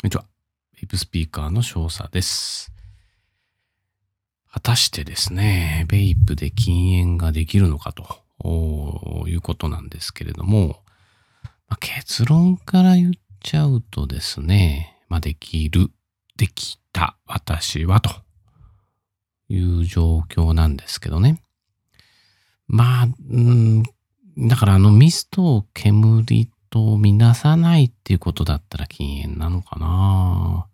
こんにちは。ベイプスピーカーの少佐です。果たしてですね、ベイプで禁煙ができるのかということなんですけれども、まあ、結論から言っちゃうとですね、まあ、できる、できた、私はという状況なんですけどね。まあ、うん、だからあのミストを煙とみなさないっていうことだったら禁煙なのかな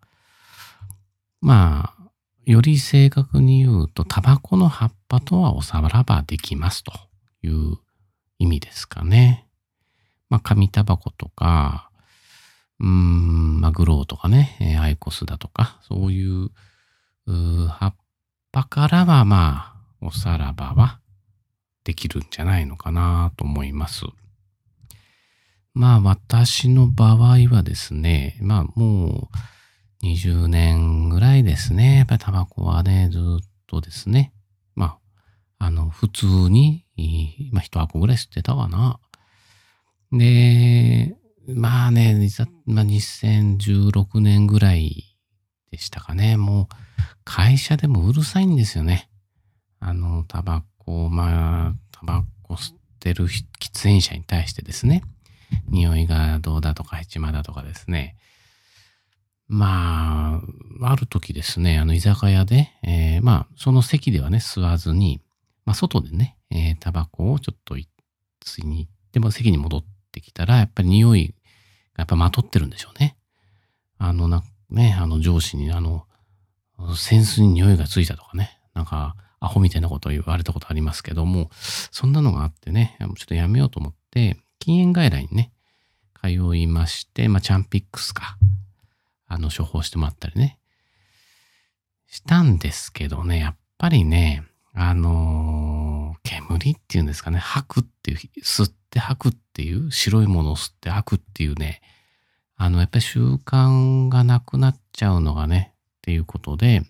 まあ、より正確に言うと、タバコの葉っぱとはおさらばできますという意味ですかね。まあ、紙タバコとか、うーん、まあ、グローとかね、アイコスだとか、そういう葉っぱからはまあ、おさらばはできるんじゃないのかなと思います。まあ私の場合はですね、まあもう20年ぐらいですね、やっぱりタバコはね、ずっとですね、まあ、あの、普通に、まあ一箱ぐらい吸ってたかな。で、まあね、実はまあ、2016年ぐらいでしたかね、もう会社でもうるさいんですよね。あの、タバコ、まあ、タバコ吸ってる喫煙者に対してですね、匂いがどうだとか、ヘチマだとかですね。まあ、ある時ですね、あの、居酒屋で、えーまあ、その席ではね、吸わずに、まあ、外でね、えータバコをちょっと吸いに行っても席に戻ってきたら、やっぱり匂いがやっぱまとってるんでしょうね。あの、な、ね、あの、上司に、あの、センスに匂いがついたとかね、なんか、アホみたいなことを言われたことありますけども、そんなのがあってね、ちょっとやめようと思って、禁煙外来にね、通いまして、まあ、チャンピックスか、あの、処方してもらったりね、したんですけどね、やっぱりね、あのー煙っていうんですかね、吐くっていう、吸って吐くっていう、白いものを吸って吐くっていうね、あの、やっぱり習慣がなくなっちゃうのがね、っていうことで、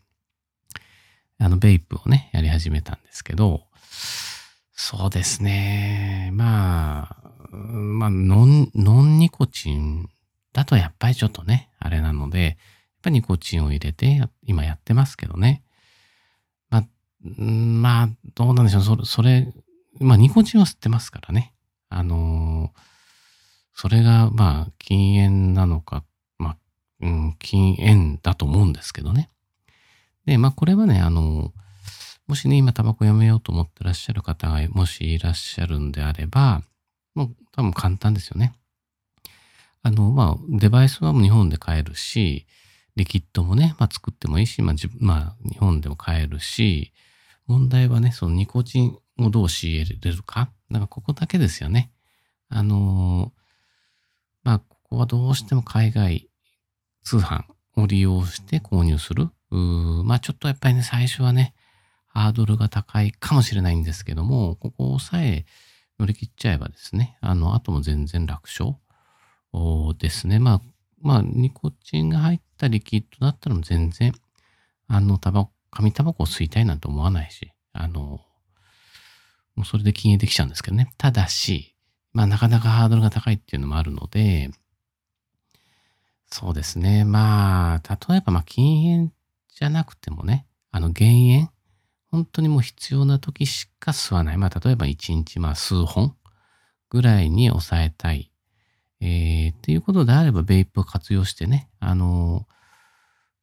あの、ベイプをね、やり始めたんですけど、そうですね。まあ、まあ、ノン、ノンニコチンだとやっぱりちょっとね、あれなので、やっぱニコチンを入れて、や今やってますけどね。まあ、まあ、どうなんでしょう。それ、それ、まあ、ニコチンは吸ってますからね。あのーそれが、まあ、禁煙なのか、まあ、うん、禁煙だと思うんですけどね。で、まあ、これはね、あの、もしね、今タバコやめようと思ってらっしゃる方が、もしいらっしゃるんであれば、もう多分簡単ですよね。あの、まあ、デバイスは日本で買えるし、リキッドもね、まあ作ってもいいし、まあ、まあ日本でも買えるし、問題はね、そのニコチンをどう仕入れるか。だからここだけですよね。あのまあ、ここはどうしても海外通販を利用して購入する。うまあちょっとやっぱりね、最初はね、ハードルが高いかもしれないんですけども、ここさえ乗り切っちゃえばですね、あの、後も全然楽勝ですね。まあ、まあ、ニコチンが入ったリキッドだったら全然、あの、タバコ、紙タバコを吸いたいなんて思わないし、あの、もうそれで禁煙できちゃうんですけどね。ただし、まあ、なかなかハードルが高いっていうのもあるので、そうですね。まあ、例えば、まあ、禁煙じゃなくてもね、あの、減煙、本当にもう必要な時しか吸わない。まあ、例えば1日、まあ、数本ぐらいに抑えたい。えー、っていうことであれば、ベイプを活用してね、あの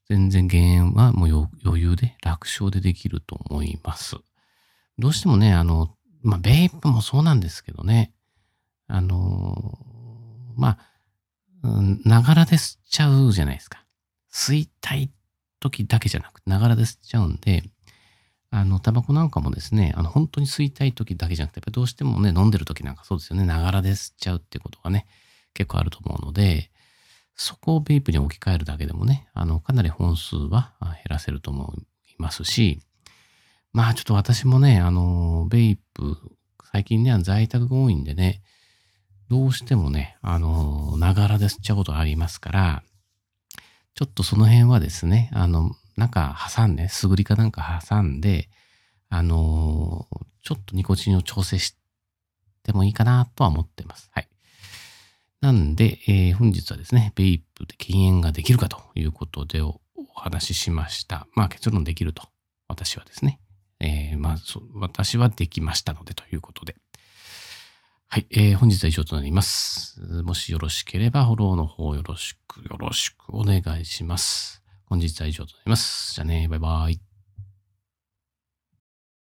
全然減煙はもう余裕で、楽勝でできると思います。どうしてもね、あの、まあ、ベイプもそうなんですけどね、あのまあ、ながらで吸っちゃうじゃないですか。吸いたい時だけじゃなくて、ながらで吸っちゃうんで、あの、タバコなんかもですね、あの、本当に吸いたい時だけじゃなくて、やっぱどうしてもね、飲んでる時なんかそうですよね、ながらで吸っちゃうってうことがね、結構あると思うので、そこをベイプに置き換えるだけでもね、あの、かなり本数は減らせると思いますし、まあちょっと私もね、あの、ベイプ、最近ね、在宅が多いんでね、どうしてもね、あの、ながらで吸っちゃうことありますから、ちょっとその辺はですね、あの、なんか挟んで、すぐりかなんか挟んで、あの、ちょっとニコチンを調整してもいいかなとは思ってます。はい。なんで、えー本日はですね、ベイプで禁煙ができるかということでお話ししました。まあ結論できると。私はですね。えーまあ、私はできましたのでということで。はい、えー本日は以上となります。もしよろしければフォローの方よろしく、よろしくお願いします。本日は以上となります。じゃあね、バイバイ。